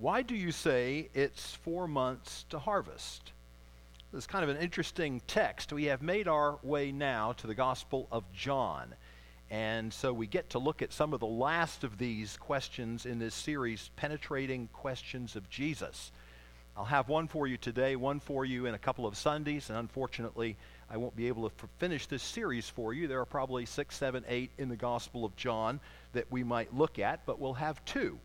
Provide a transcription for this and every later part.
Why do you say it's four months to harvest? This is kind of an interesting text. We have made our way now to the Gospel of John. And so we get to look at some of the last of these questions in this series, Penetrating Questions of Jesus. I'll have one for you today, one for you in a couple of Sundays, and unfortunately, I won't be able to f- finish this series for you. There are probably six, seven, eight in the Gospel of John that we might look at, but we'll have two.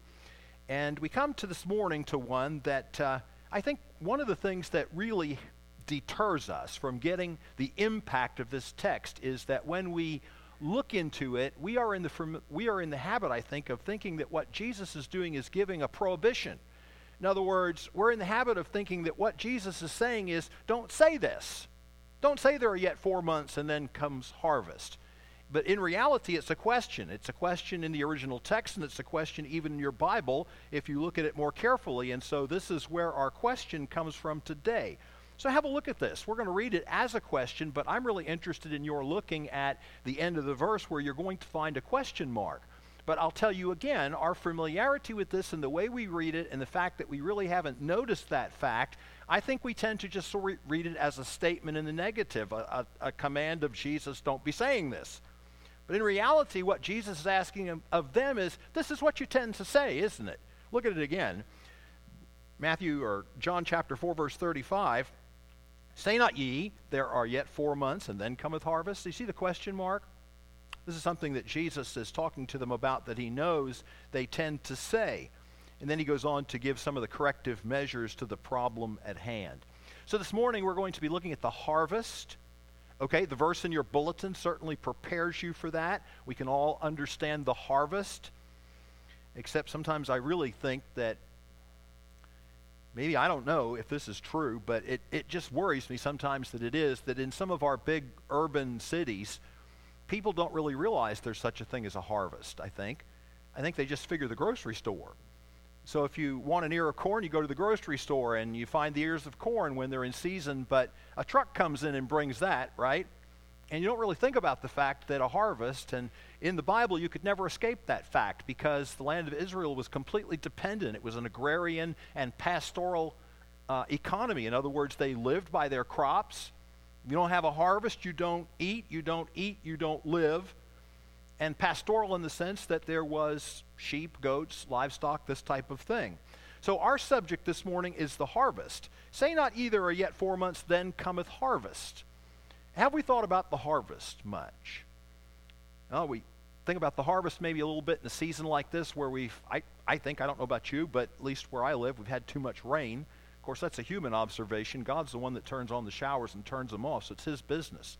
And we come to this morning to one that uh, I think one of the things that really deters us from getting the impact of this text is that when we look into it, we are in the, we are in the habit, I think, of thinking that what Jesus is doing is giving a prohibition. In other words, we're in the habit of thinking that what Jesus is saying is, don't say this. Don't say there are yet four months and then comes harvest. But in reality, it's a question. It's a question in the original text, and it's a question even in your Bible if you look at it more carefully. And so this is where our question comes from today. So have a look at this. We're going to read it as a question, but I'm really interested in your looking at the end of the verse where you're going to find a question mark. But I'll tell you again, our familiarity with this and the way we read it and the fact that we really haven't noticed that fact, I think we tend to just of read it as a statement in the negative, a, a, a command of Jesus, don't be saying this. But in reality, what Jesus is asking of them is this is what you tend to say, isn't it? Look at it again. Matthew or John chapter 4, verse 35. Say not ye, there are yet four months, and then cometh harvest. Do you see the question mark? This is something that Jesus is talking to them about that he knows they tend to say. And then he goes on to give some of the corrective measures to the problem at hand. So this morning we're going to be looking at the harvest. Okay, the verse in your bulletin certainly prepares you for that. We can all understand the harvest, except sometimes I really think that maybe I don't know if this is true, but it, it just worries me sometimes that it is that in some of our big urban cities, people don't really realize there's such a thing as a harvest, I think. I think they just figure the grocery store. So if you want an ear of corn, you go to the grocery store and you find the ears of corn when they're in season, but a truck comes in and brings that, right? And you don't really think about the fact that a harvest, and in the Bible, you could never escape that fact because the land of Israel was completely dependent. It was an agrarian and pastoral uh, economy. In other words, they lived by their crops. You don't have a harvest, you don't eat. You don't eat, you don't live. And pastoral in the sense that there was sheep, goats, livestock, this type of thing. So our subject this morning is the harvest. Say not either are yet four months, then cometh harvest. Have we thought about the harvest much? Oh, we think about the harvest maybe a little bit in a season like this where we've, I, I think, I don't know about you, but at least where I live, we've had too much rain. Of course, that's a human observation. God's the one that turns on the showers and turns them off, so it's His business.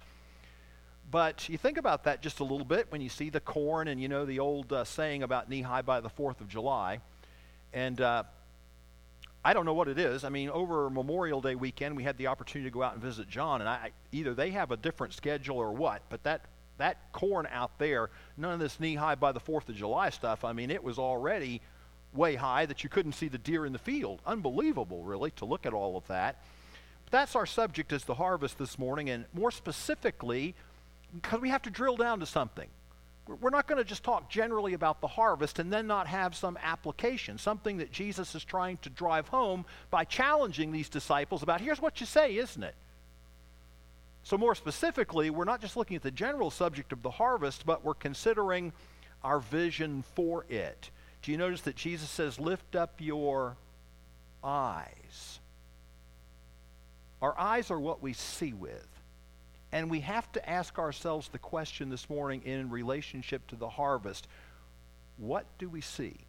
But you think about that just a little bit when you see the corn and you know the old uh, saying about knee high by the 4th of July. And uh, I don't know what it is. I mean, over Memorial Day weekend, we had the opportunity to go out and visit John, and I, either they have a different schedule or what, but that, that corn out there, none of this knee high by the 4th of July stuff, I mean, it was already way high that you couldn't see the deer in the field. Unbelievable, really, to look at all of that. But that's our subject is the harvest this morning, and more specifically, because we have to drill down to something. We're not going to just talk generally about the harvest and then not have some application, something that Jesus is trying to drive home by challenging these disciples about here's what you say, isn't it? So, more specifically, we're not just looking at the general subject of the harvest, but we're considering our vision for it. Do you notice that Jesus says, Lift up your eyes? Our eyes are what we see with. And we have to ask ourselves the question this morning in relationship to the harvest what do we see?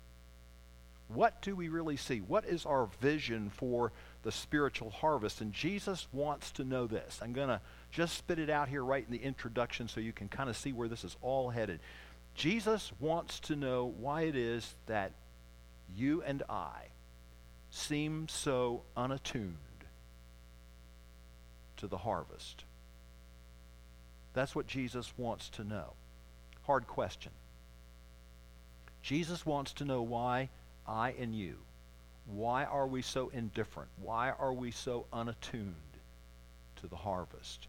What do we really see? What is our vision for the spiritual harvest? And Jesus wants to know this. I'm going to just spit it out here right in the introduction so you can kind of see where this is all headed. Jesus wants to know why it is that you and I seem so unattuned to the harvest. That's what Jesus wants to know. Hard question. Jesus wants to know why I and you, why are we so indifferent? Why are we so unattuned to the harvest?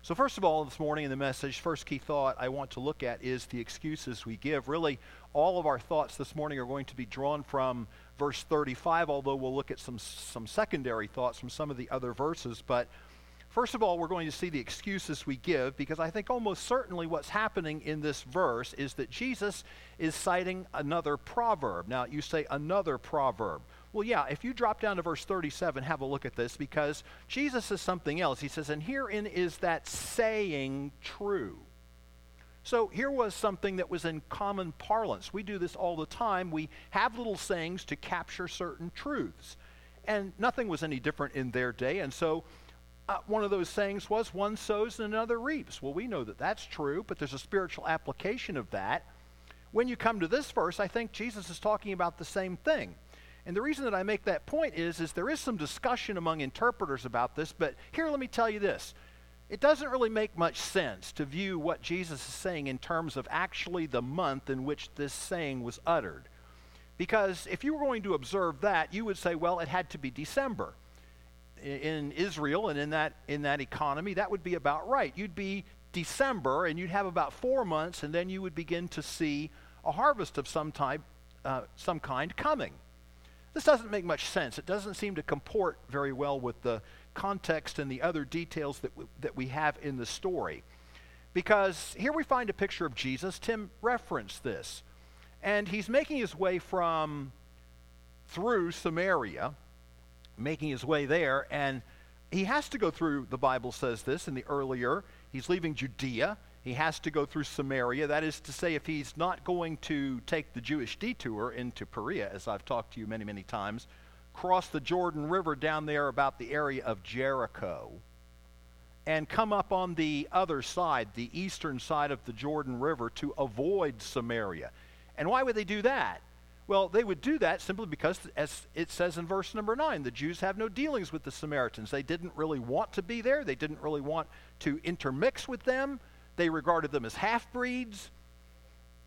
So, first of all, this morning in the message, first key thought I want to look at is the excuses we give. Really, all of our thoughts this morning are going to be drawn from verse 35, although we'll look at some, some secondary thoughts from some of the other verses. But first of all, we're going to see the excuses we give because I think almost certainly what's happening in this verse is that Jesus is citing another proverb. Now, you say another proverb. Well, yeah, if you drop down to verse 37, have a look at this because Jesus says something else. He says, And herein is that saying true. So here was something that was in common parlance. We do this all the time. We have little sayings to capture certain truths. And nothing was any different in their day. And so uh, one of those sayings was, one sows and another reaps. Well, we know that that's true, but there's a spiritual application of that. When you come to this verse, I think Jesus is talking about the same thing. And the reason that I make that point is, is there is some discussion among interpreters about this, but here let me tell you this. It doesn't really make much sense to view what Jesus is saying in terms of actually the month in which this saying was uttered. Because if you were going to observe that, you would say, well, it had to be December. In Israel and in that, in that economy, that would be about right. You'd be December and you'd have about four months, and then you would begin to see a harvest of some type, uh, some kind coming. This doesn't make much sense. It doesn't seem to comport very well with the context and the other details that we, that we have in the story. Because here we find a picture of Jesus. Tim referenced this. And he's making his way from through Samaria, making his way there, and he has to go through, the Bible says this in the earlier, he's leaving Judea he has to go through Samaria. That is to say, if he's not going to take the Jewish detour into Perea, as I've talked to you many, many times, cross the Jordan River down there about the area of Jericho, and come up on the other side, the eastern side of the Jordan River, to avoid Samaria. And why would they do that? Well, they would do that simply because, as it says in verse number 9, the Jews have no dealings with the Samaritans. They didn't really want to be there, they didn't really want to intermix with them. They regarded them as half breeds,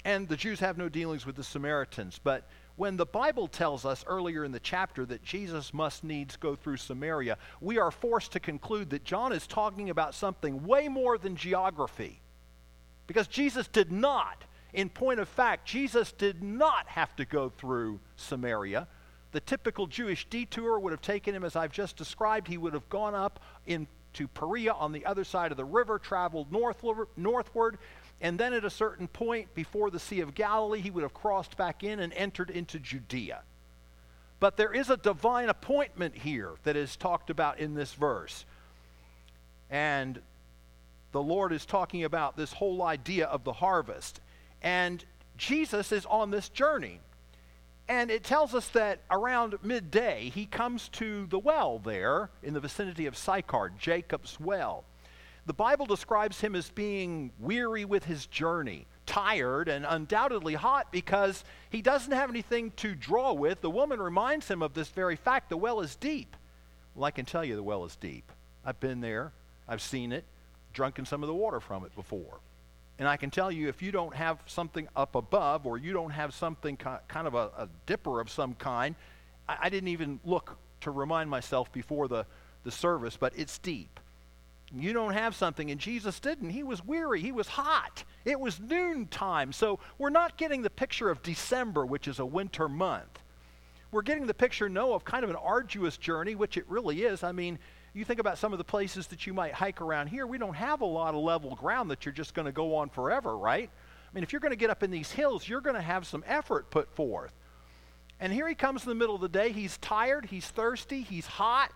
and the Jews have no dealings with the Samaritans. But when the Bible tells us earlier in the chapter that Jesus must needs go through Samaria, we are forced to conclude that John is talking about something way more than geography. Because Jesus did not, in point of fact, Jesus did not have to go through Samaria. The typical Jewish detour would have taken him, as I've just described. He would have gone up into Perea on the other side of the river, traveled northward, northward, and then at a certain point before the Sea of Galilee, he would have crossed back in and entered into Judea. But there is a divine appointment here that is talked about in this verse. And the Lord is talking about this whole idea of the harvest. And Jesus is on this journey. And it tells us that around midday, he comes to the well there in the vicinity of Sychar, Jacob's well. The Bible describes him as being weary with his journey, tired, and undoubtedly hot because he doesn't have anything to draw with. The woman reminds him of this very fact the well is deep. Well, I can tell you the well is deep. I've been there, I've seen it, drunken some of the water from it before. And I can tell you, if you don't have something up above or you don't have something kind of a, a dipper of some kind, I, I, didn't even look to remind myself before the, the service, but it's deep. You don't have something, and Jesus didn't. He was weary. He was hot. It was noontime. So we're not getting the picture of December, which is a winter month. We're getting the picture, no, of kind of an arduous journey, which it really is. I mean, you think about some of the places that you might hike around here, we don't have a lot of level ground that you're just going to go on forever, right? I mean, if you're going to get up in these hills, you're going to have some effort put forth. And here he comes in the middle of the day. He's tired, he's thirsty, he's hot,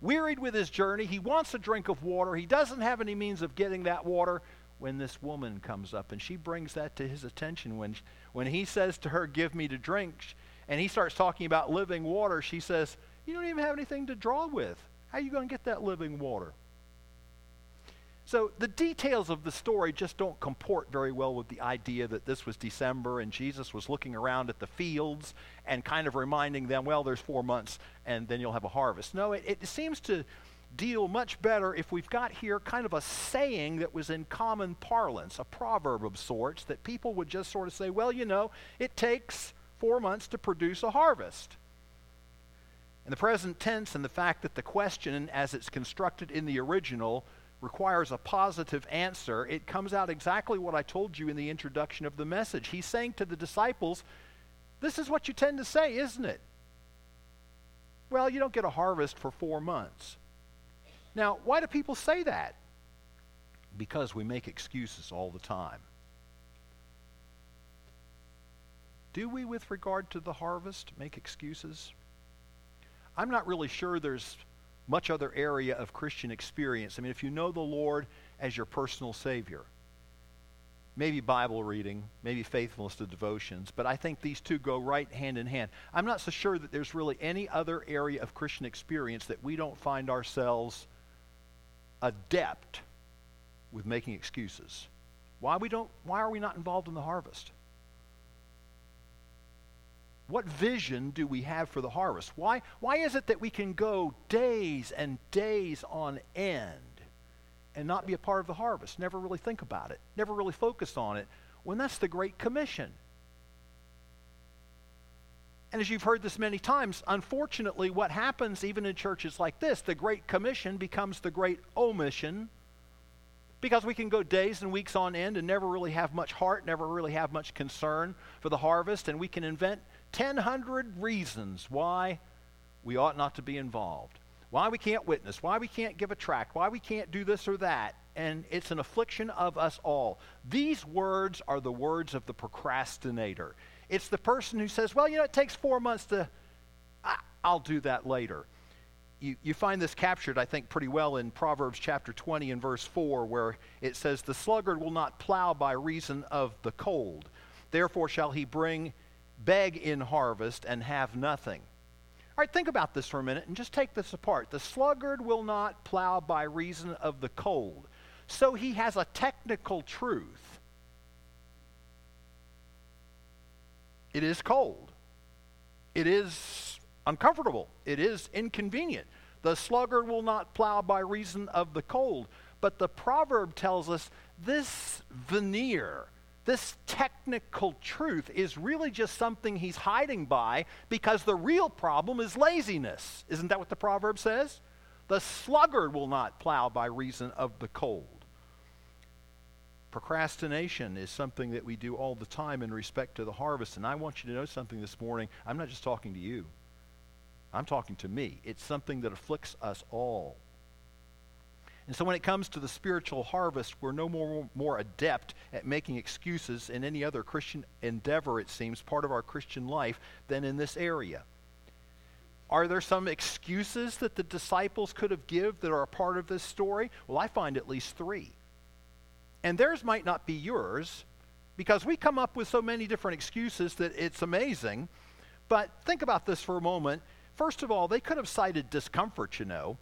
wearied with his journey. He wants a drink of water. He doesn't have any means of getting that water when this woman comes up and she brings that to his attention when when he says to her give me to drink and he starts talking about living water she says you don't even have anything to draw with how are you going to get that living water? So the details of the story just don't comport very well with the idea that this was December and Jesus was looking around at the fields and kind of reminding them, well, there's four months and then you'll have a harvest. No, it, it seems to deal much better if we've got here kind of a saying that was in common parlance, a proverb of sorts, that people would just sort of say, well, you know, it takes four months to produce a harvest. And the present tense and the fact that the question, as it's constructed in the original, requires a positive answer, it comes out exactly what I told you in the introduction of the message. He's saying to the disciples, This is what you tend to say, isn't it? Well, you don't get a harvest for four months. Now, why do people say that? Because we make excuses all the time. Do we, with regard to the harvest, make excuses? I'm not really sure there's much other area of Christian experience. I mean, if you know the Lord as your personal Savior, maybe Bible reading, maybe faithfulness to devotions, but I think these two go right hand in hand. I'm not so sure that there's really any other area of Christian experience that we don't find ourselves adept with making excuses. Why we don't why are we not involved in the harvest? What vision do we have for the harvest? Why, why is it that we can go days and days on end and not be a part of the harvest? Never really think about it, never really focus on it, when that's the Great Commission. And as you've heard this many times, unfortunately, what happens even in churches like this, the Great Commission becomes the Great Omission because we can go days and weeks on end and never really have much heart, never really have much concern for the harvest, and we can invent 1,000 reasons why we ought not to be involved, why we can't witness, why we can't give a tract, why we can't do this or that. And it's an affliction of us all. These words are the words of the procrastinator. It's the person who says, well, you know, it takes four months to, I, I'll do that later. You, you find this captured, I think, pretty well in Proverbs chapter 20 and verse 4, where it says, The sluggard will not plow by reason of the cold. Therefore shall he bring beg in harvest and have nothing. All right, think about this for a minute and just take this apart. The sluggard will not plow by reason of the cold. So he has a technical truth. It is cold. It is uncomfortable. It is inconvenient. The sluggard will not plow by reason of the cold. But the proverb tells us this veneer, this technical truth is really just something he's hiding by because the real problem is laziness. Isn't that what the proverb says? The sluggard will not plow by reason of the cold. Procrastination is something that we do all the time in respect to the harvest. And I want you to know something this morning. I'm not just talking to you, I'm talking to me. It's something that afflicts us all. And so when it comes to the spiritual harvest, we're no more, more adept at making excuses in any other Christian endeavor, it seems, part of our Christian life, than in this area. Are there some excuses that the disciples could have give that are a part of this story? Well, I find at least three. And theirs might not be yours, because we come up with so many different excuses that it's amazing. But think about this for a moment. First of all, they could have cited discomfort, you know.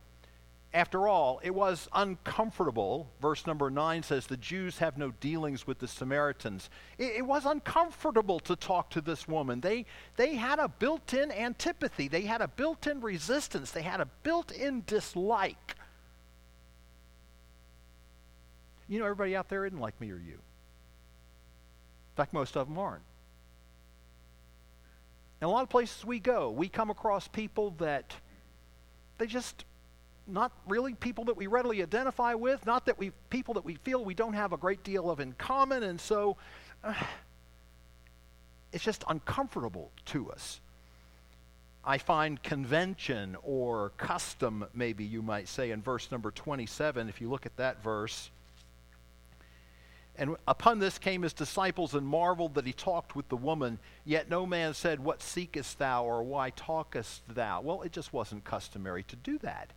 After all, it was uncomfortable. Verse number 9 says, The Jews have no dealings with the Samaritans. It, it was uncomfortable to talk to this woman. They, they had a built in antipathy, they had a built in resistance, they had a built in dislike. You know, everybody out there isn't like me or you. In fact, most of them aren't. In a lot of places we go, we come across people that they just not really people that we readily identify with, not that we people that we feel we don't have a great deal of in common, and so uh, it's just uncomfortable to us. I find convention or custom, maybe you might say, in verse number 27, if you look at that verse. And upon this came his disciples and marveled that he talked with the woman. Yet no man said, What seekest thou, or why talkest thou? Well, it just wasn't customary to do that.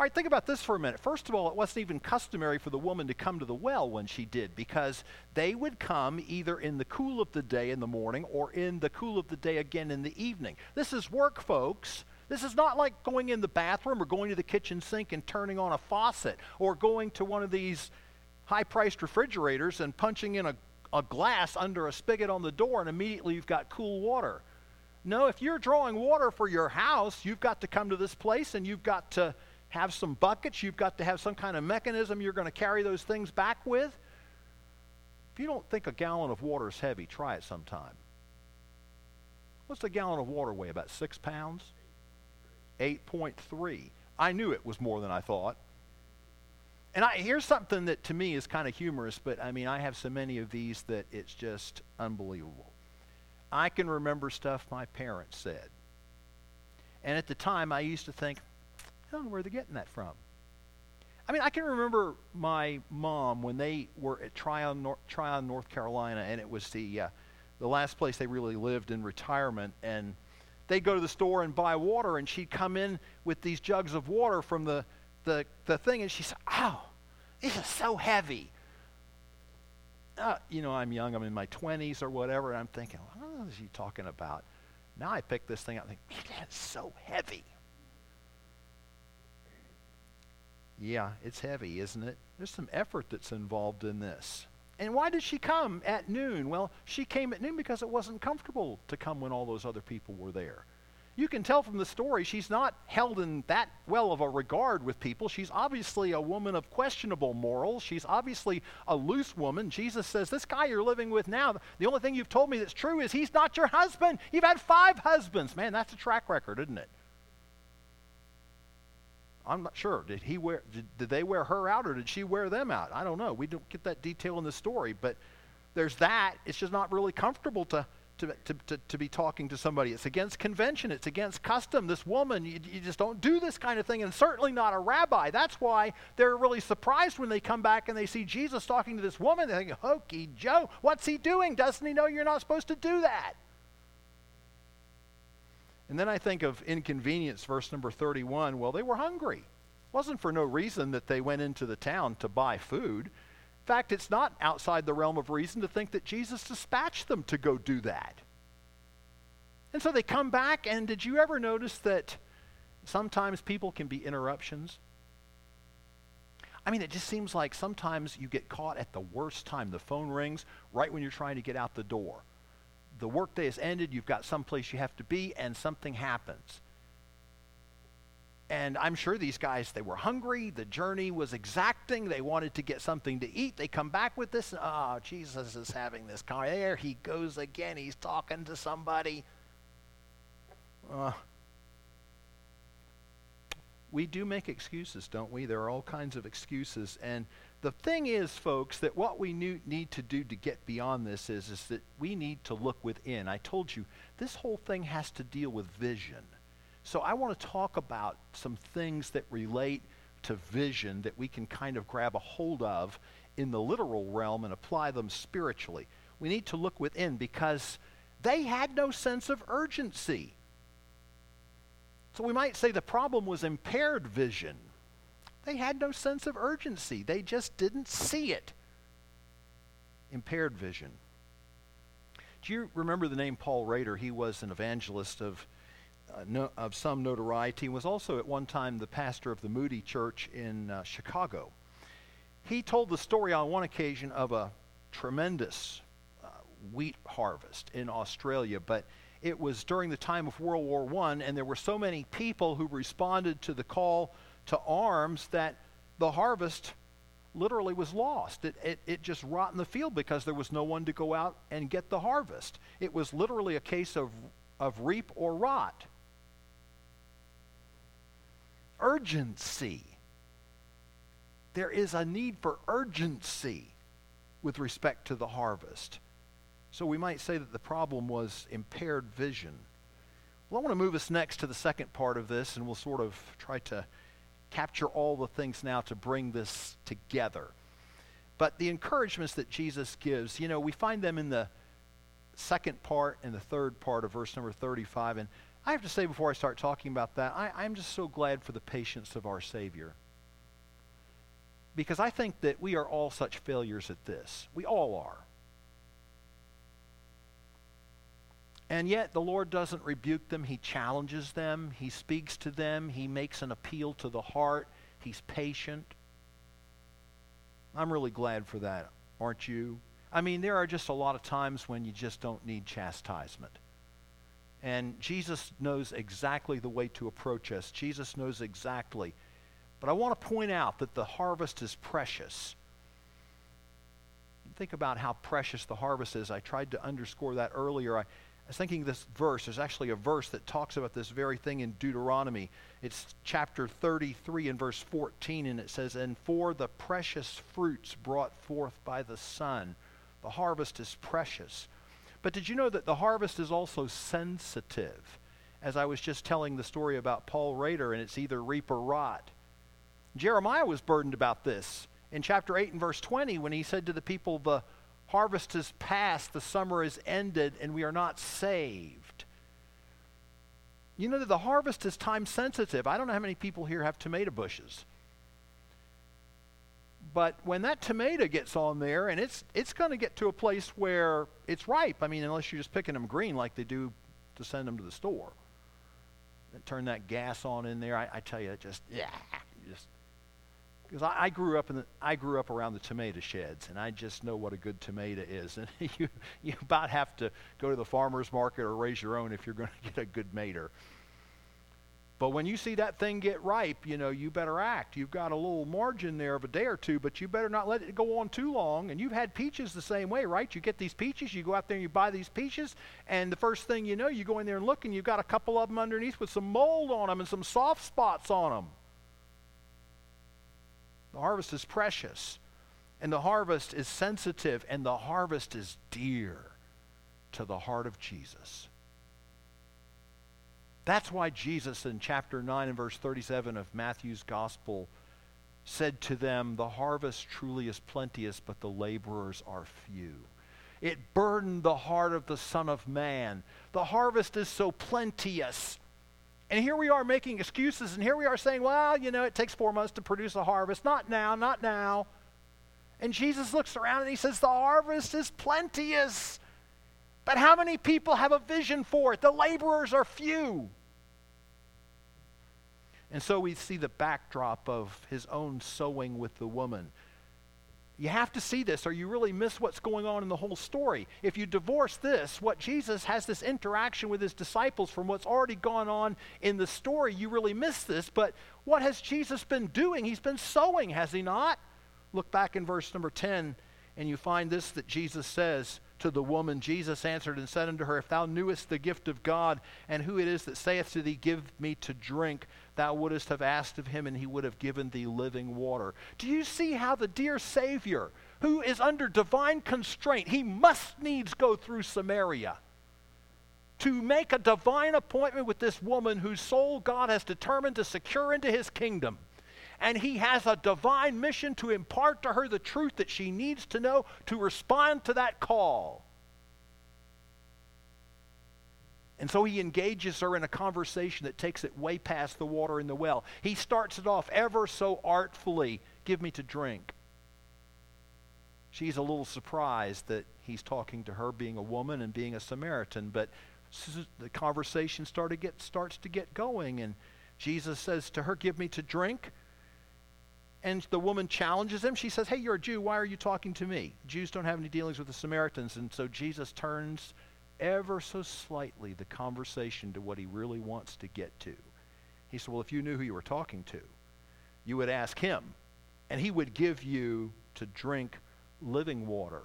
All right, think about this for a minute. First of all, it wasn't even customary for the woman to come to the well when she did because they would come either in the cool of the day in the morning or in the cool of the day again in the evening. This is work, folks. This is not like going in the bathroom or going to the kitchen sink and turning on a faucet or going to one of these high priced refrigerators and punching in a, a glass under a spigot on the door and immediately you've got cool water. No, if you're drawing water for your house, you've got to come to this place and you've got to have some buckets. You've got to have some kind of mechanism you're going to carry those things back with. If you don't think a gallon of water is heavy, try it sometime. What's a gallon of water weigh? About six pounds? 8.3. I knew it was more than I thought. And I, here's something that to me is kind of humorous, but I mean, I have so many of these that it's just unbelievable. I can remember stuff my parents said. And at the time, I used to think, Don't know where they're getting that from. I mean, I can remember my mom when they were at Tryon, North, Tryon, North Carolina, and it was the uh, the last place they really lived in retirement. And they'd go to the store and buy water, and she'd come in with these jugs of water from the the, the thing, and she said, "Oh, this is so heavy." Uh, you know, I'm young. I'm in my 20s or whatever, and I'm thinking, "What is she talking about?" Now I pick this thing up and think, "Man, that's so heavy." Yeah, it's heavy, isn't it? There's some effort that's involved in this. And why did she come at noon? Well, she came at noon because it wasn't comfortable to come when all those other people were there. You can tell from the story she's not held in that well of a regard with people. She's obviously a woman of questionable morals. She's obviously a loose woman. Jesus says, This guy you're living with now, the only thing you've told me that's true is he's not your husband. You've had five husbands. Man, that's a track record, isn't it? I'm not sure. Did he wear? Did, did, they wear her out, or did she wear them out? I don't know. We don't get that detail in the story, but there's that. It's just not really comfortable to to, to, to, to be talking to somebody. It's against convention. It's against custom. This woman, you, you just don't do this kind of thing, and certainly not a rabbi. That's why they're really surprised when they come back and they see Jesus talking to this woman. They think, "Hokey Joe, what's he doing? Doesn't he know you're not supposed to do that?" And then I think of inconvenience, verse number 31. Well, they were hungry. It wasn't for no reason that they went into the town to buy food. In fact, it's not outside the realm of reason to think that Jesus dispatched them to go do that. And so they come back, and did you ever notice that sometimes people can be interruptions? I mean, it just seems like sometimes you get caught at the worst time. The phone rings right when you're trying to get out the door the workday has ended, you've got someplace you have to be, and something happens. And I'm sure these guys, they were hungry. The journey was exacting. They wanted to get something to eat. They come back with this. Oh, Jesus is having this car. There he goes again. He's talking to somebody. Uh, we do make excuses, don't we? There are all kinds of excuses. And the thing is, folks, that what we need to do to get beyond this is, is that we need to look within. I told you, this whole thing has to deal with vision. So I want to talk about some things that relate to vision that we can kind of grab a hold of in the literal realm and apply them spiritually. We need to look within because they had no sense of urgency. So we might say the problem was impaired vision. They had no sense of urgency. They just didn't see it. Impaired vision. Do you remember the name Paul Rader? He was an evangelist of, uh, no, of some notoriety. He was also at one time the pastor of the Moody Church in uh, Chicago. He told the story on one occasion of a tremendous uh, wheat harvest in Australia, but it was during the time of World War I, and there were so many people who responded to the call to arms that the harvest literally was lost. It, it, it just rot in the field because there was no one to go out and get the harvest. It was literally a case of, of reap or rot. Urgency. There is a need for urgency with respect to the harvest. So we might say that the problem was impaired vision. Well, I want to move us next to the second part of this, and we'll sort of try to capture all the things now to bring this together. But the encouragements that Jesus gives, you know, we find them in the second part and the third part of verse number 35. And I have to say before I start talking about that, I, I'm just so glad for the patience of our Savior. Because I think that we are all such failures at this. We all are. And yet the Lord doesn't rebuke them. He challenges them. He speaks to them. He makes an appeal to the heart. He's patient. I'm really glad for that, aren't you? I mean, there are just a lot of times when you just don't need chastisement. And Jesus knows exactly the way to approach us. Jesus knows exactly. But I want to point out that the harvest is precious. Think about how precious the harvest is. I tried to underscore that earlier. I, I was thinking this verse, there's actually a verse that talks about this very thing in Deuteronomy. It's chapter 33 and verse 14, and it says, And for the precious fruits brought forth by the sun, the harvest is precious. But did you know that the harvest is also sensitive? As I was just telling the story about Paul Rader, and it's either reap or rot. Jeremiah was burdened about this in chapter 8 and verse 20 when he said to the people, The harvest is past, the summer is ended, and we are not saved. You know that the harvest is time sensitive. I don't know how many people here have tomato bushes. But when that tomato gets on there, and it's, it's going to get to a place where it's ripe. I mean, unless you're just picking them green like they do to send them to the store. And turn that gas on in there, I, I tell you, it just, yeah, just because I, I, grew up in the, I grew up around the tomato sheds, and I just know what a good tomato is. And you you about have to go to the farmer's market or raise your own if you're going to get a good mater. But when you see that thing get ripe, you know you better act. You've got a little margin there of a day or two, but you better not let it go on too long. And you've had peaches the same way, right? You get these peaches, you go out there and you buy these peaches, and the first thing you know, you go in there and look, and you've got a couple of them underneath with some mold on them and some soft spots on them. The harvest is precious, and the harvest is sensitive, and the harvest is dear to the heart of Jesus. That's why Jesus in chapter 9 and verse 37 of Matthew's gospel said to them, The harvest truly is plenteous, but the laborers are few. It burdened the heart of the Son of Man. The harvest is so plenteous, and here we are making excuses, and here we are saying, well, you know, it takes four months to produce a harvest. Not now, not now. And Jesus looks around and he says, the harvest is plenteous. But how many people have a vision for it? The laborers are few. And so we see the backdrop of his own sowing with the woman. You have to see this or you really miss what's going on in the whole story. If you divorce this, what Jesus has this interaction with his disciples from what's already gone on in the story, you really miss this. But what has Jesus been doing? He's been sowing, has he not? Look back in verse number 10 and you find this that Jesus says to the woman, Jesus answered and said unto her, If thou knewest the gift of God, and who it is that saith to thee, Give me to drink, thou wouldst have asked of him, and he would have given thee living water. Do you see how the dear Savior, who is under divine constraint, he must needs go through Samaria? to make a divine appointment with this woman whose soul God has determined to secure into his kingdom. And he has a divine mission to impart to her the truth that she needs to know to respond to that call. And so he engages her in a conversation that takes it way past the water in the well. He starts it off ever so artfully Give me to drink. She's a little surprised that he's talking to her being a woman and being a Samaritan, but the conversation started get, starts to get going, and Jesus says to her, Give me to drink. And the woman challenges him. She says, Hey, you're a Jew. Why are you talking to me? Jews don't have any dealings with the Samaritans. And so Jesus turns ever so slightly the conversation to what he really wants to get to. He said, Well, if you knew who you were talking to, you would ask him, and he would give you to drink living water.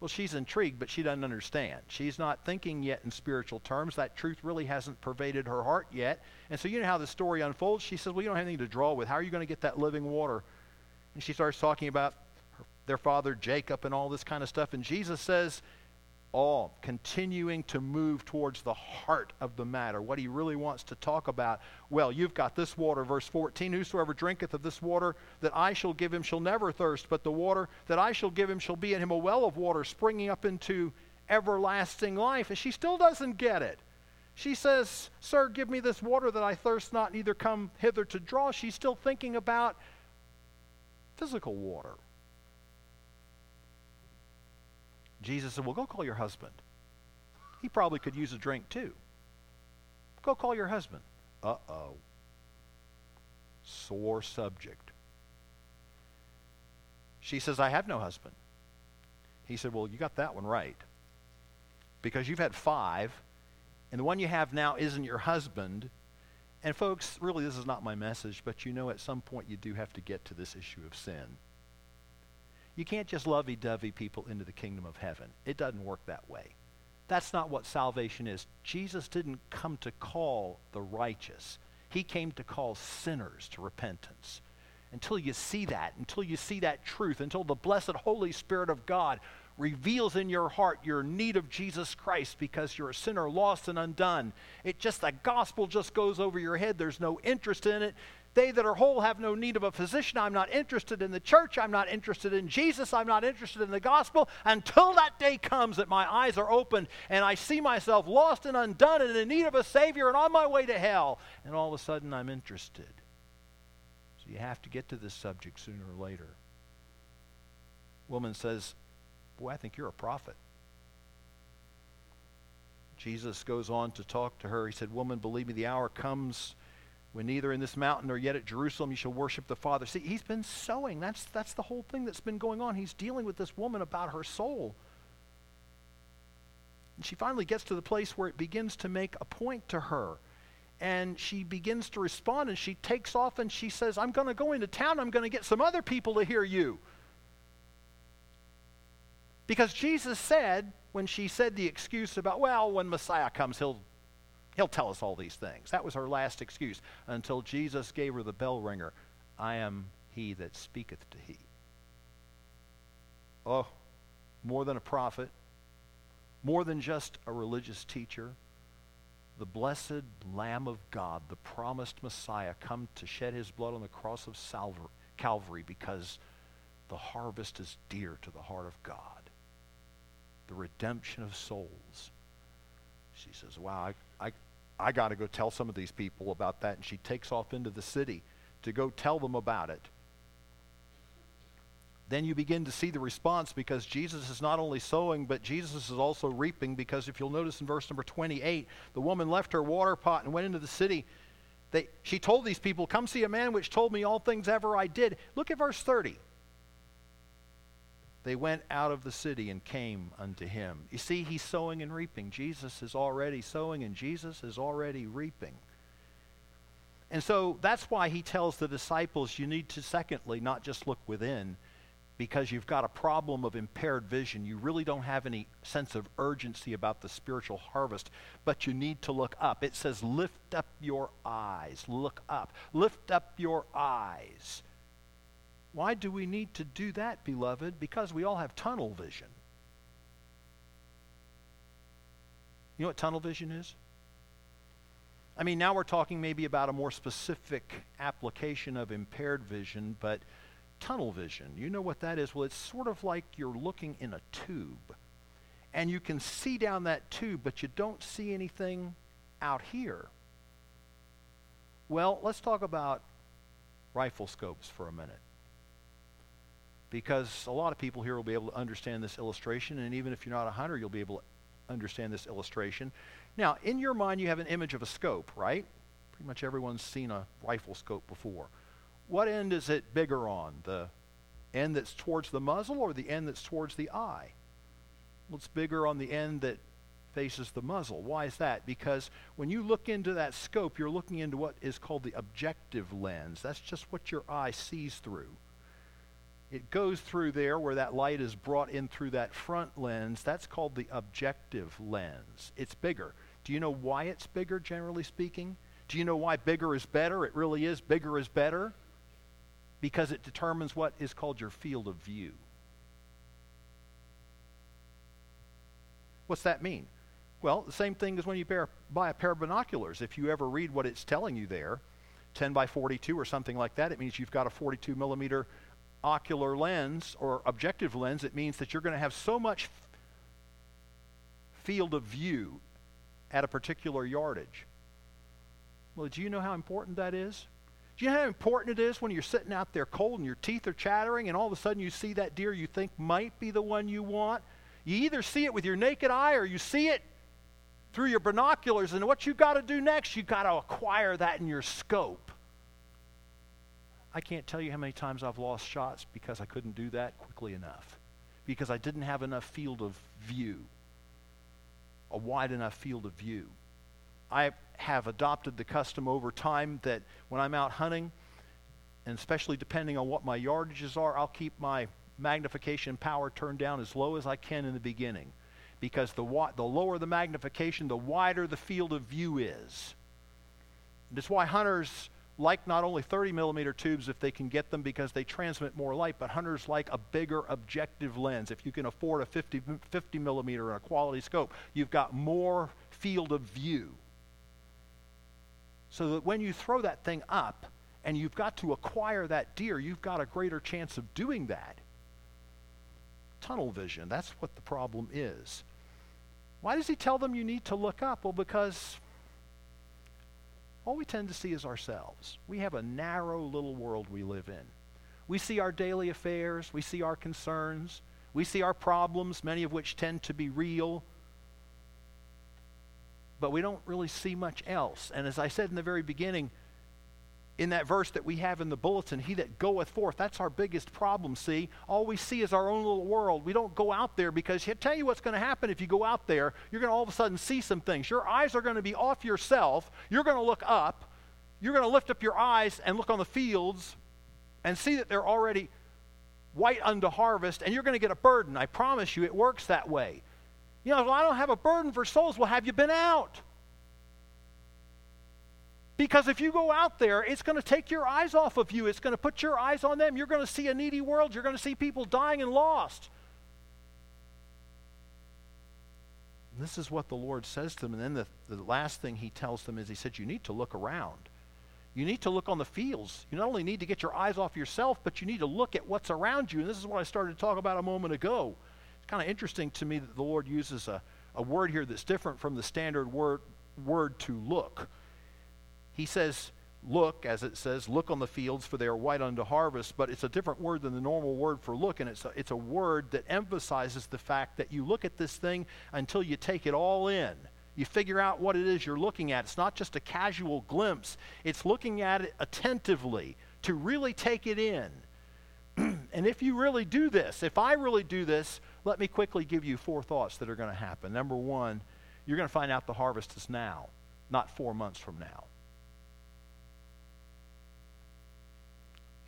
Well, she's intrigued, but she doesn't understand. She's not thinking yet in spiritual terms. That truth really hasn't pervaded her heart yet. And so, you know how the story unfolds? She says, Well, you don't have anything to draw with. How are you going to get that living water? And she starts talking about her, their father Jacob and all this kind of stuff. And Jesus says, all continuing to move towards the heart of the matter, what he really wants to talk about. Well, you've got this water, verse 14 Whosoever drinketh of this water that I shall give him shall never thirst, but the water that I shall give him shall be in him a well of water springing up into everlasting life. And she still doesn't get it. She says, Sir, give me this water that I thirst not, neither come hither to draw. She's still thinking about physical water. Jesus said, Well, go call your husband. He probably could use a drink too. Go call your husband. Uh oh. Sore subject. She says, I have no husband. He said, Well, you got that one right. Because you've had five, and the one you have now isn't your husband. And, folks, really, this is not my message, but you know at some point you do have to get to this issue of sin. You can't just lovey dovey people into the kingdom of heaven. It doesn't work that way. That's not what salvation is. Jesus didn't come to call the righteous, He came to call sinners to repentance. Until you see that, until you see that truth, until the blessed Holy Spirit of God reveals in your heart your need of Jesus Christ because you're a sinner lost and undone. It just, the gospel just goes over your head. There's no interest in it. They that are whole have no need of a physician. I'm not interested in the church. I'm not interested in Jesus. I'm not interested in the gospel until that day comes that my eyes are opened and I see myself lost and undone and in need of a Savior and on my way to hell. And all of a sudden I'm interested. So you have to get to this subject sooner or later. Woman says, Boy, I think you're a prophet. Jesus goes on to talk to her. He said, Woman, believe me, the hour comes when neither in this mountain nor yet at Jerusalem you shall worship the Father. See, he's been sowing. That's, that's the whole thing that's been going on. He's dealing with this woman about her soul. And she finally gets to the place where it begins to make a point to her. And she begins to respond and she takes off and she says, I'm going to go into town. I'm going to get some other people to hear you. Because Jesus said, when she said the excuse about, well, when Messiah comes, he'll He'll tell us all these things. That was her last excuse until Jesus gave her the bell ringer I am he that speaketh to he. Oh, more than a prophet, more than just a religious teacher, the blessed Lamb of God, the promised Messiah, come to shed his blood on the cross of Calvary because the harvest is dear to the heart of God. The redemption of souls. She says, Wow, I, I, I got to go tell some of these people about that. And she takes off into the city to go tell them about it. Then you begin to see the response because Jesus is not only sowing, but Jesus is also reaping. Because if you'll notice in verse number 28, the woman left her water pot and went into the city. They, she told these people, Come see a man which told me all things ever I did. Look at verse 30 they went out of the city and came unto him. You see, he's sowing and reaping. Jesus is already sowing and Jesus is already reaping. And so that's why he tells the disciples you need to, secondly, not just look within, because you've got a problem of impaired vision. You really don't have any sense of urgency about the spiritual harvest, but you need to look up. It says, Lift up your eyes. Look up. Lift up your eyes. Why do we need to do that, beloved? Because we all have tunnel vision. You know what tunnel vision is? I mean, now we're talking maybe about a more specific application of impaired vision, but tunnel vision, you know what that is? Well, it's sort of like you're looking in a tube, and you can see down that tube, but you don't see anything out here. Well, let's talk about rifle scopes for a minute because a lot of people here will be able to understand this illustration, and even if you're not a hunter, you'll be able to understand this illustration. Now, in your mind, you have an image of a scope, right? Pretty much everyone's seen a rifle scope before. What end is it bigger on? The end that's towards the muzzle or the end that's towards the eye? Well, it's bigger on the end that faces the muzzle. Why is that? Because when you look into that scope, you're looking into what is called the objective lens. That's just what your eye sees through it goes through there where that light is brought in through that front lens. That's called the objective lens. It's bigger. Do you know why it's bigger, generally speaking? Do you know why bigger is better? It really is bigger is better because it determines what is called your field of view. What's that mean? Well, the same thing as when you bear, buy a pair of binoculars. If you ever read what it's telling you there, 10 by 42 or something like that, it means you've got a 42 millimeter ocular lens or objective lens, it means that you're going to have so much field of view at a particular yardage. Well, do you know how important that is? Do you know how important it is when you're sitting out there cold and your teeth are chattering and all of a sudden you see that deer you think might be the one you want? You either see it with your naked eye or you see it through your binoculars. And what you've got to do next, you've got to acquire that in your scope. I can't tell you how many times I've lost shots because I couldn't do that quickly enough, because I didn't have enough field of view, a wide enough field of view. I have adopted the custom over time that when I'm out hunting, and especially depending on what my yardages are, I'll keep my magnification power turned down as low as I can in the beginning because the, wa- the lower the magnification, the wider the field of view is. That's why hunters like not only 30 millimeter tubes if they can get them because they transmit more light, but hunters like a bigger objective lens. If you can afford a 50, 50 millimeter and a quality scope, you've got more field of view. So that when you throw that thing up and you've got to acquire that deer, you've got a greater chance of doing that. Tunnel vision, that's what the problem is. Why does he tell them you need to look up? Well, because all we tend to see is ourselves. We have a narrow little world we live in. We see our daily affairs, we see our concerns, we see our problems, many of which tend to be real, but we don't really see much else. And as I said in the very beginning, in that verse that we have in the bulletin, he that goeth forth, that's our biggest problem, see? All we see is our own little world. We don't go out there because he'll tell you what's going to happen if you go out there. You're going to all of a sudden see some things. Your eyes are going to be off yourself. You're going to look up. You're going to lift up your eyes and look on the fields and see that they're already white unto harvest, and you're going to get a burden. I promise you, it works that way. You know, well, I don't have a burden for souls. Well, have you been out? Because if you go out there, it's going to take your eyes off of you. It's going to put your eyes on them. You're going to see a needy world. You're going to see people dying and lost. This is what the Lord says to them. And then the, the last thing he tells them is he said, You need to look around. You need to look on the fields. You not only need to get your eyes off yourself, but you need to look at what's around you. And this is what I started to talk about a moment ago. It's kind of interesting to me that the Lord uses a, a word here that's different from the standard word, word to look he says, look, as it says, look on the fields, for they are white unto harvest, but it's a different word than the normal word for look, and it's a, it's a word that emphasizes the fact that you look at this thing until you take it all in. You figure out what it is you're looking at. It's not just a casual glimpse, it's looking at it attentively to really take it in. and if you really do this, if I really do this, let me quickly give you four thoughts that are going to happen. Number one, you're going to find out the harvest is now, not four months from now.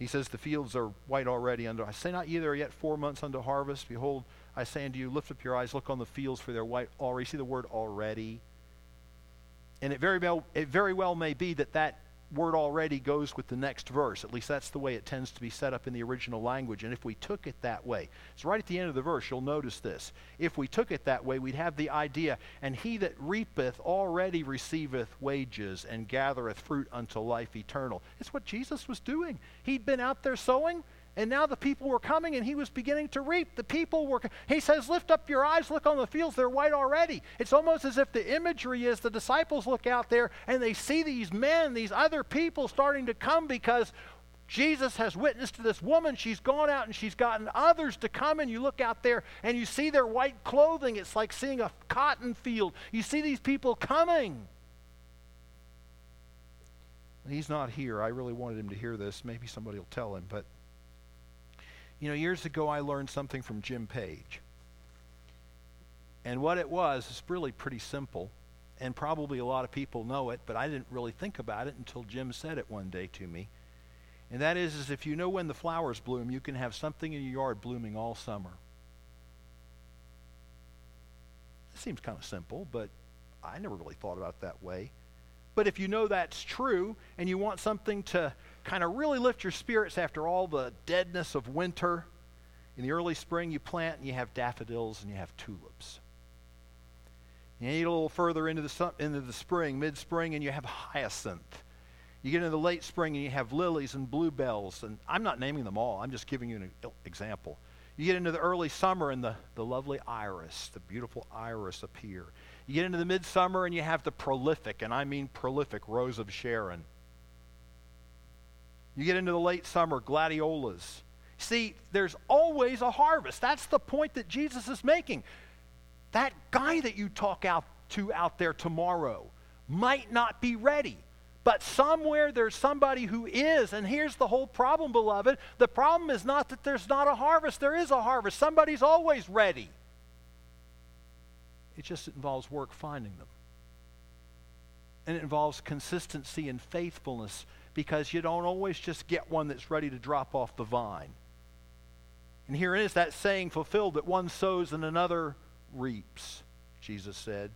He says, The fields are white already unto. I say not ye there are yet four months unto harvest. Behold, I say unto you, lift up your eyes, look on the fields, for they're white already. See the word already. And it very well, it very well may be that that word already goes with the next verse. At least that's the way it tends to be set up in the original language. And if we took it that way, it's right at the end of the verse, you'll notice this. If we took it that way, we'd have the idea, and he that reapeth already receiveth wages and gathereth fruit unto life eternal. It's what Jesus was doing. He'd been out there sowing, and now the people were coming and he was beginning to reap. The people were, he says, Lift up your eyes, look on the fields, they're white already. It's almost as if the imagery is the disciples look out there and they see these men, these other people starting to come because Jesus has witnessed to this woman. She's gone out and she's gotten others to come, and you look out there and you see their white clothing. It's like seeing a cotton field. You see these people coming. He's not here. I really wanted him to hear this. Maybe somebody will tell him, but you know, years ago I learned something from Jim Page. And what it was is really pretty simple. And probably a lot of people know it, but I didn't really think about it until Jim said it one day to me. And that is, is if you know when the flowers bloom, you can have something in your yard blooming all summer. It seems kind of simple, but I never really thought about it that way. But if you know that's true and you want something to kind of really lift your spirits after all the deadness of winter, in the early spring you plant and you have daffodils and you have tulips. You get a little further into the, into the spring, mid spring, and you have hyacinth. You get into the late spring and you have lilies and bluebells. And I'm not naming them all, I'm just giving you an example. You get into the early summer and the, the lovely iris, the beautiful iris appear. You get into the midsummer and you have the prolific, and I mean prolific, Rose of Sharon. You get into the late summer, gladiolas. See, there's always a harvest. That's the point that Jesus is making. That guy that you talk out to out there tomorrow might not be ready. But somewhere there's somebody who is. And here's the whole problem, beloved. The problem is not that there's not a harvest, there is a harvest. Somebody's always ready. It just involves work finding them. And it involves consistency and faithfulness because you don't always just get one that's ready to drop off the vine. And here is that saying fulfilled that one sows and another reaps. Jesus said.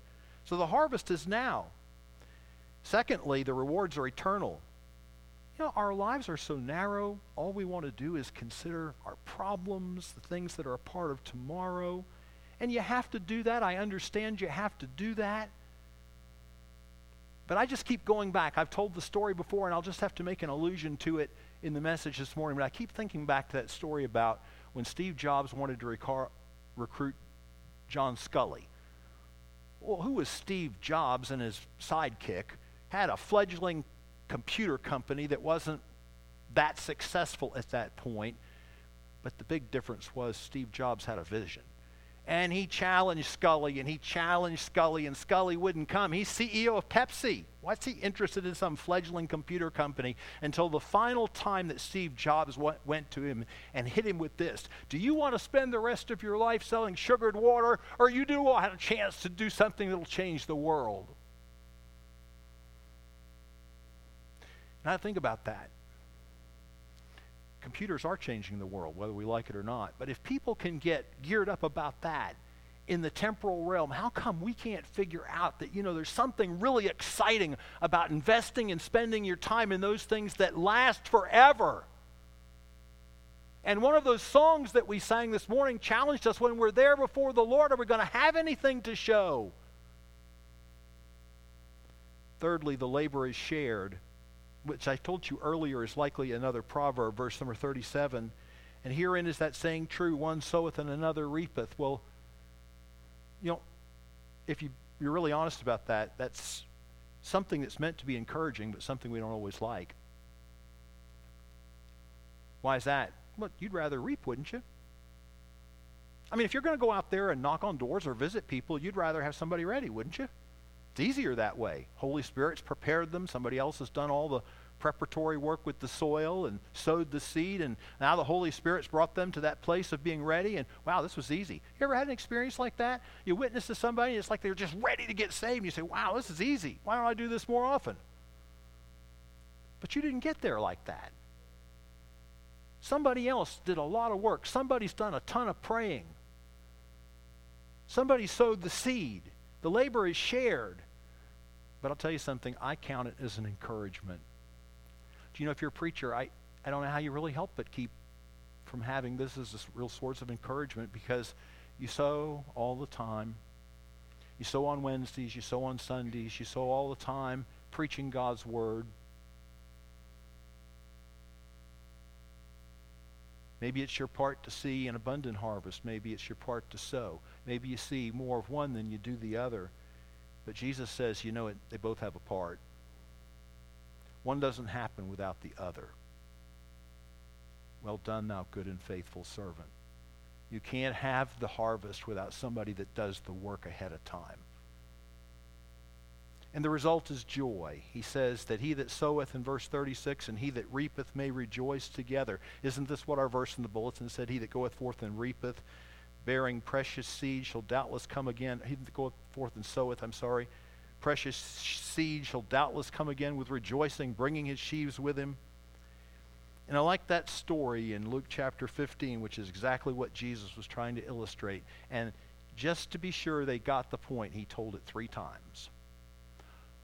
So the harvest is now. Secondly, the rewards are eternal. You know, our lives are so narrow, all we want to do is consider our problems, the things that are a part of tomorrow. And you have to do that. I understand you have to do that. But I just keep going back. I've told the story before, and I'll just have to make an allusion to it in the message this morning. But I keep thinking back to that story about when Steve Jobs wanted to recar- recruit John Sculley. Well, who was Steve Jobs and his sidekick? Had a fledgling computer company that wasn't that successful at that point. But the big difference was Steve Jobs had a vision. And he challenged Sculley and he challenged Sculley and Sculley wouldn't come. He's CEO of Pepsi. What's he interested in some fledgling computer company until the final time that Steve Jobs went, to him and hit him with this Do you want to spend the rest of your life selling sugared water, or you do want a chance to do something that will change the world? And I think about that. Computers are changing the world, whether we like it or not. But if people can get geared up about that in the temporal realm, how come we can't figure out that, you know, there's something really exciting about investing and spending your time in those things that last forever? And one of those songs that we sang this morning challenged us when we're there before the Lord, are we going to have anything to show? Thirdly, the labor is shared which I told you earlier is likely another proverb, verse number 37. And herein is that saying true one soweth and another reapeth. Well, you know, if you, you're really honest about that, that's something that's meant to be encouraging, but something we don't always like. Why is that? Well, you'd rather reap, wouldn't you? I mean, if you're going to go out there and knock on doors or visit people, you'd rather have somebody ready, wouldn't you? It's easier that way. Holy Spirit's prepared them. Somebody else has done all the preparatory work with the soil and sowed the seed, and now the Holy Spirit's brought them to that place of being ready. And wow, this was easy. You ever had an experience like that? You witness to somebody, and it's like they're just ready to get saved. And you say, wow, this is easy. Why don't I do this more often? But you didn't get there like that. Somebody else did a lot of work. Somebody's done a ton of praying. Somebody sowed the seed. The labor is shared. But I'll tell you something, I count it as an encouragement. You know if you're a preacher, I, I don't know how you really help but keep from having this as a real source of encouragement because you sow all the time. You sow on Wednesdays, you sow on Sundays, you sow all the time preaching God's word. Maybe it's your part to see an abundant harvest. Maybe it's your part to sow. Maybe you see more of one than you do the other. But Jesus says, you know, it, they both have a part. One doesn't happen without the other. Well done, thou good and faithful servant. You can't have the harvest without somebody that does the work ahead of time. And the result is joy. He says that he that soweth in verse 36 and he that reapeth may rejoice together. Isn't this what our verse in the bulletin said? He that goeth forth and reapeth bearing precious seed shall doubtless come again. He that goeth forth and soweth, I'm sorry. Precious seed shall doubtless come again with rejoicing, bringing his sheaves with him. And I like that story in Luke chapter 15, which is exactly what Jesus was trying to illustrate. And just to be sure they got the point, he told it three times.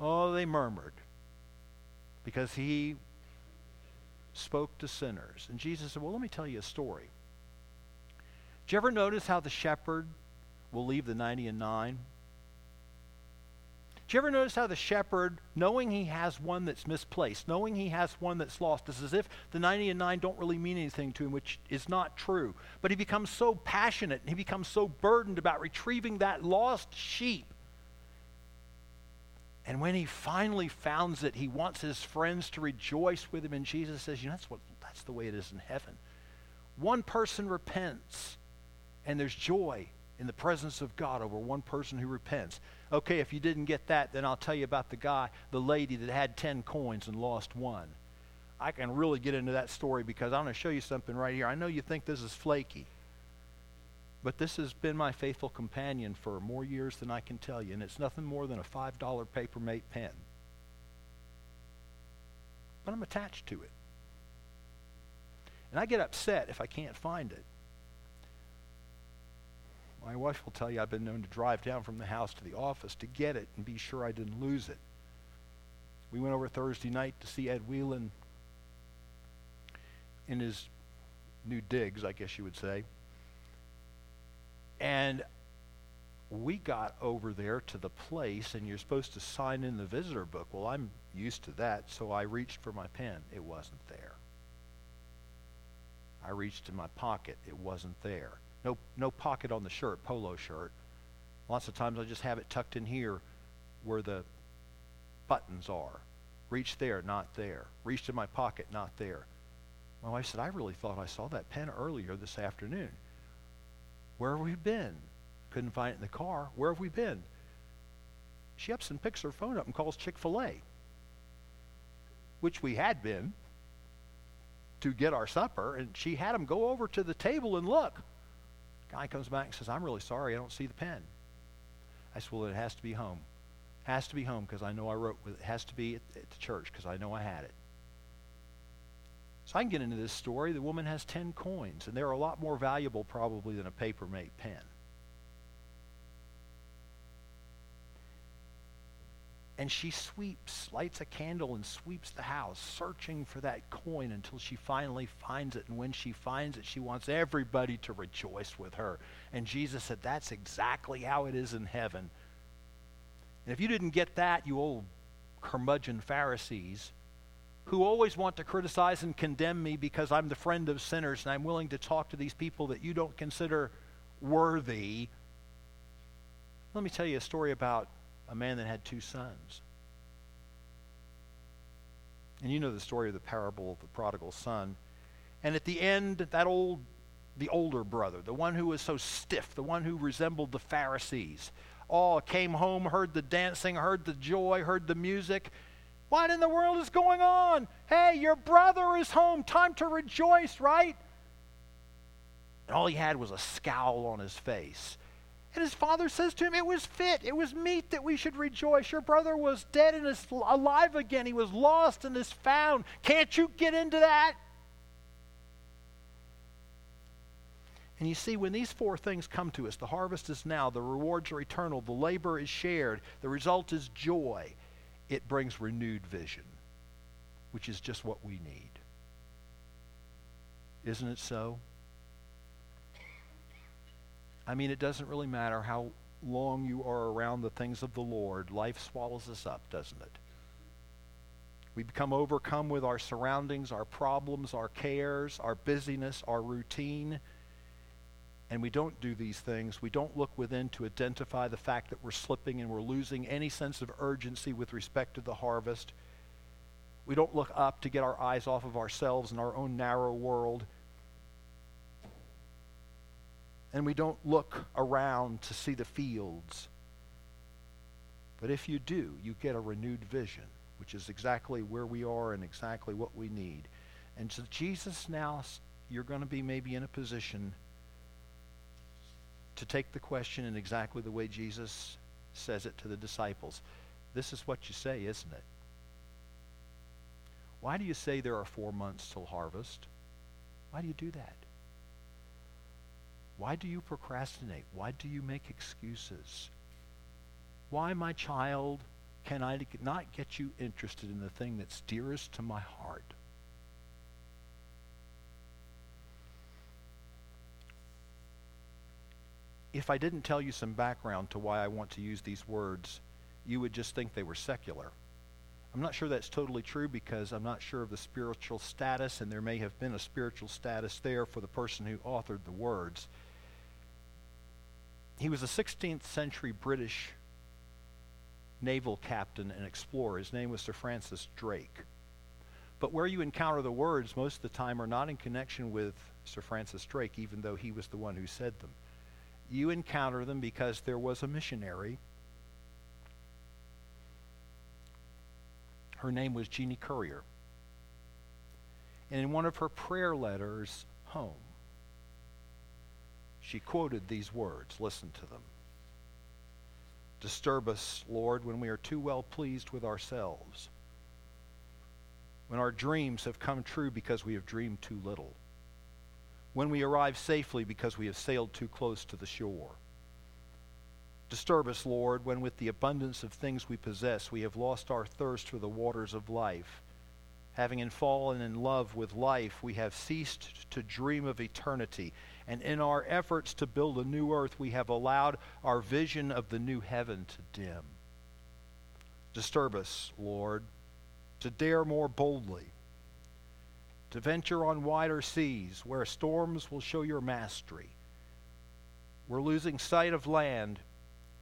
Oh, they murmured because he spoke to sinners. And Jesus said, Well, let me tell you a story. Did you ever notice how the shepherd will leave the 90 and 9? You ever notice how the shepherd, knowing he has one that's misplaced, knowing he has one that's lost, it's as if the 90 and 9 don't really mean anything to him, which is not true. But he becomes so passionate and he becomes so burdened about retrieving that lost sheep. And when he finally finds it, he wants his friends to rejoice with him. And Jesus says, You know, that's, what, that's the way it is in heaven. One person repents and there's joy in the presence of God over one person who repents. Okay, if you didn't get that, then I'll tell you about the guy, the lady that had 10 coins and lost one. I can really get into that story because I'm going to show you something right here. I know you think this is flaky, but this has been my faithful companion for more years than I can tell you, and it's nothing more than a $5 paper mate pen. But I'm attached to it. And I get upset if I can't find it. My wife will tell you I've been known to drive down from the house to the office to get it and be sure I didn't lose it. We went over Thursday night to see Ed Whelan in his new digs, I guess you would say. And we got over there to the place, and you're supposed to sign in the visitor book. Well, I'm used to that, so I reached for my pen. It wasn't there. I reached in my pocket. It wasn't there. No, no pocket on the shirt, polo shirt. Lots of times I just have it tucked in here where the buttons are. Reached there, not there. Reached in my pocket, not there. My wife said, I really thought I saw that pen earlier this afternoon. Where have we been? Couldn't find it in the car. Where have we been? She ups and picks her phone up and calls Chick fil A, which we had been to get our supper, and she had them go over to the table and look. Guy comes back and says, I'm really sorry, I don't see the pen. I said, Well, it has to be home. Has to be home because I know I wrote with it. Has to be at, at the church because I know I had it. So I can get into this story. The woman has 10 coins, and they're a lot more valuable probably than a paper mate pen. And she sweeps, lights a candle and sweeps the house, searching for that coin until she finally finds it. And when she finds it, she wants everybody to rejoice with her. And Jesus said, That's exactly how it is in heaven. And if you didn't get that, you old curmudgeon Pharisees, who always want to criticize and condemn me because I'm the friend of sinners and I'm willing to talk to these people that you don't consider worthy. Let me tell you a story about a man that had two sons. And you know the story of the parable of the prodigal son. And at the end, that old, the older brother, the one who was so stiff, the one who resembled the Pharisees, all came home, heard the dancing, heard the joy, heard the music. What in the world is going on? Hey, your brother is home. Time to rejoice, right? And all he had was a scowl on his face. And his father says to him, It was fit, it was meet that we should rejoice. Your brother was dead and is alive again. He was lost and is found. Can't you get into that? And you see, when these four things come to us, the harvest is now, the rewards are eternal, the labor is shared, the result is joy, it brings renewed vision, which is just what we need. Isn't it so? I mean, it doesn't really matter how long you are around the things of the Lord, life swallows us up, doesn't it? We become overcome with our surroundings, our problems, our cares, our busyness, our routine. And we don't do these things. We don't look within to identify the fact that we're slipping and we're losing any sense of urgency with respect to the harvest. We don't look up to get our eyes off of ourselves and our own narrow world and we don't look around to see the fields. But if you do, you get a renewed vision, which is exactly where we are and exactly what we need. And so Jesus now, you're going to be maybe in a position to take the question in exactly the way Jesus says it to the disciples. This is what you say, isn't it? Why do you say there are four months till harvest? Why do you do that? Why do you procrastinate? Why do you make excuses? Why, my child, can I not get you interested in the thing that's dearest to my heart? If I didn't tell you some background to why I want to use these words, you would just think they were secular. I'm not sure that's totally true because I'm not sure of the spiritual status, and there may have been a spiritual status there for the person who authored the words. He was a 16th century British naval captain and explorer. His name was Sir Francis Drake. But where you encounter the words most of the time are not in connection with Sir Francis Drake, even though he was the one who said them. You encounter them because there was a missionary. Her name was Jeanie Currier. And in one of her prayer letters home, she quoted these words. Listen to them. Disturb us, Lord, when we are too well pleased with ourselves, when our dreams have come true because we have dreamed too little, when we arrive safely because we have sailed too close to the shore, Disturb us, Lord, when with the abundance of things we possess we have lost our thirst for the waters of life. Having fallen in love with life, we have ceased to dream of eternity. And in our efforts to build a new earth, we have allowed our vision of the new heaven to dim. Disturb us, Lord, to dare more boldly, to venture on wider seas where storms will show your mastery. We're losing sight of land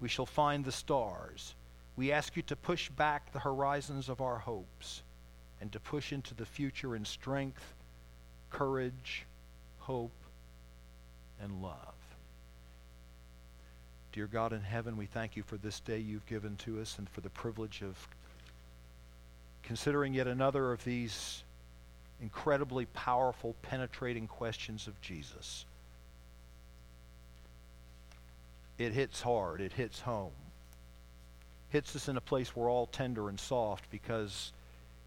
we shall find the stars. We ask you to push back the horizons of our hopes and to push into the future in strength, courage, hope, and love. Dear God in heaven, we thank you for this day you've given to us and for the privilege of considering yet another of these incredibly powerful, penetrating questions of Jesus it hits hard, it hits home. Hits us in a place we're all tender and soft because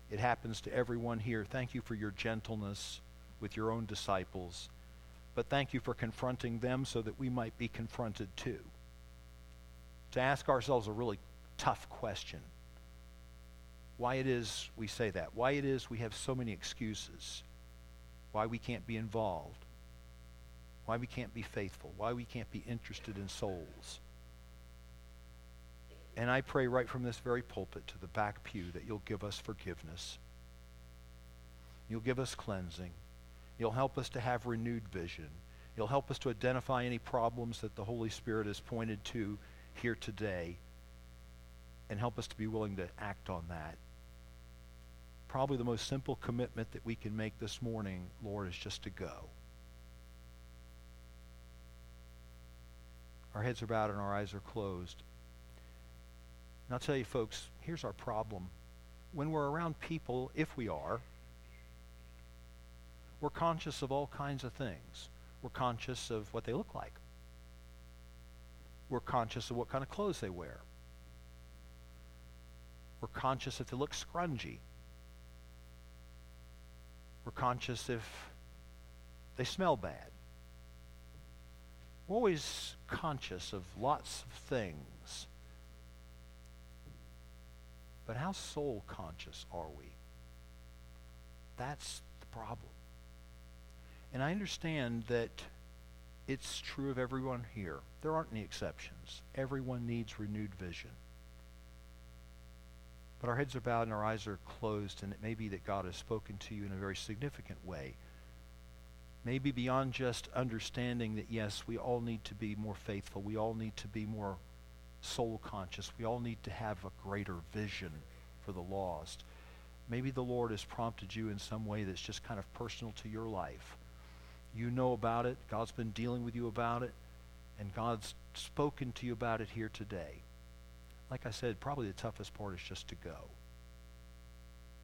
it happens to everyone here. Thank you for your gentleness with your own disciples. But thank you for confronting them so that we might be confronted too. To ask ourselves a really tough question why it is we say that, why it is we have so many excuses, why we can't be involved, why we can't be faithful, why we can't be interested in souls. And I pray right from this very pulpit to the back pew that you'll give us forgiveness. You'll give us cleansing. You'll help us to have renewed vision. You'll help us to identify any problems that the Holy Spirit has pointed to here today and help us to be willing to act on that. Probably the most simple commitment that we can make this morning, Lord, is just to go. Our heads are bowed and our eyes are closed. And I'll tell you, folks, here's our problem. When we're around people, if we are, we're conscious of all kinds of things. We're conscious of what they look like. We're conscious of what kind of clothes they wear. We're conscious if they look scrungy. We're conscious if they smell bad. We're always conscious of lots of things. But how soul conscious are we? That's the problem. And I understand that it's true of everyone here. There aren't any exceptions. Everyone needs renewed vision. But our heads are bowed and our eyes are closed, and it may be that God has spoken to you in a very significant way maybe beyond just understanding that, yes, we all need to be more faithful. We all need to be more soul conscious. We all need to have a greater vision for the lost. Maybe the Lord has prompted you in some way that's just kind of personal to your life. You know about it. God's been dealing with you about it. And God's spoken to you about it here today. Like I said, probably the toughest part is just to go.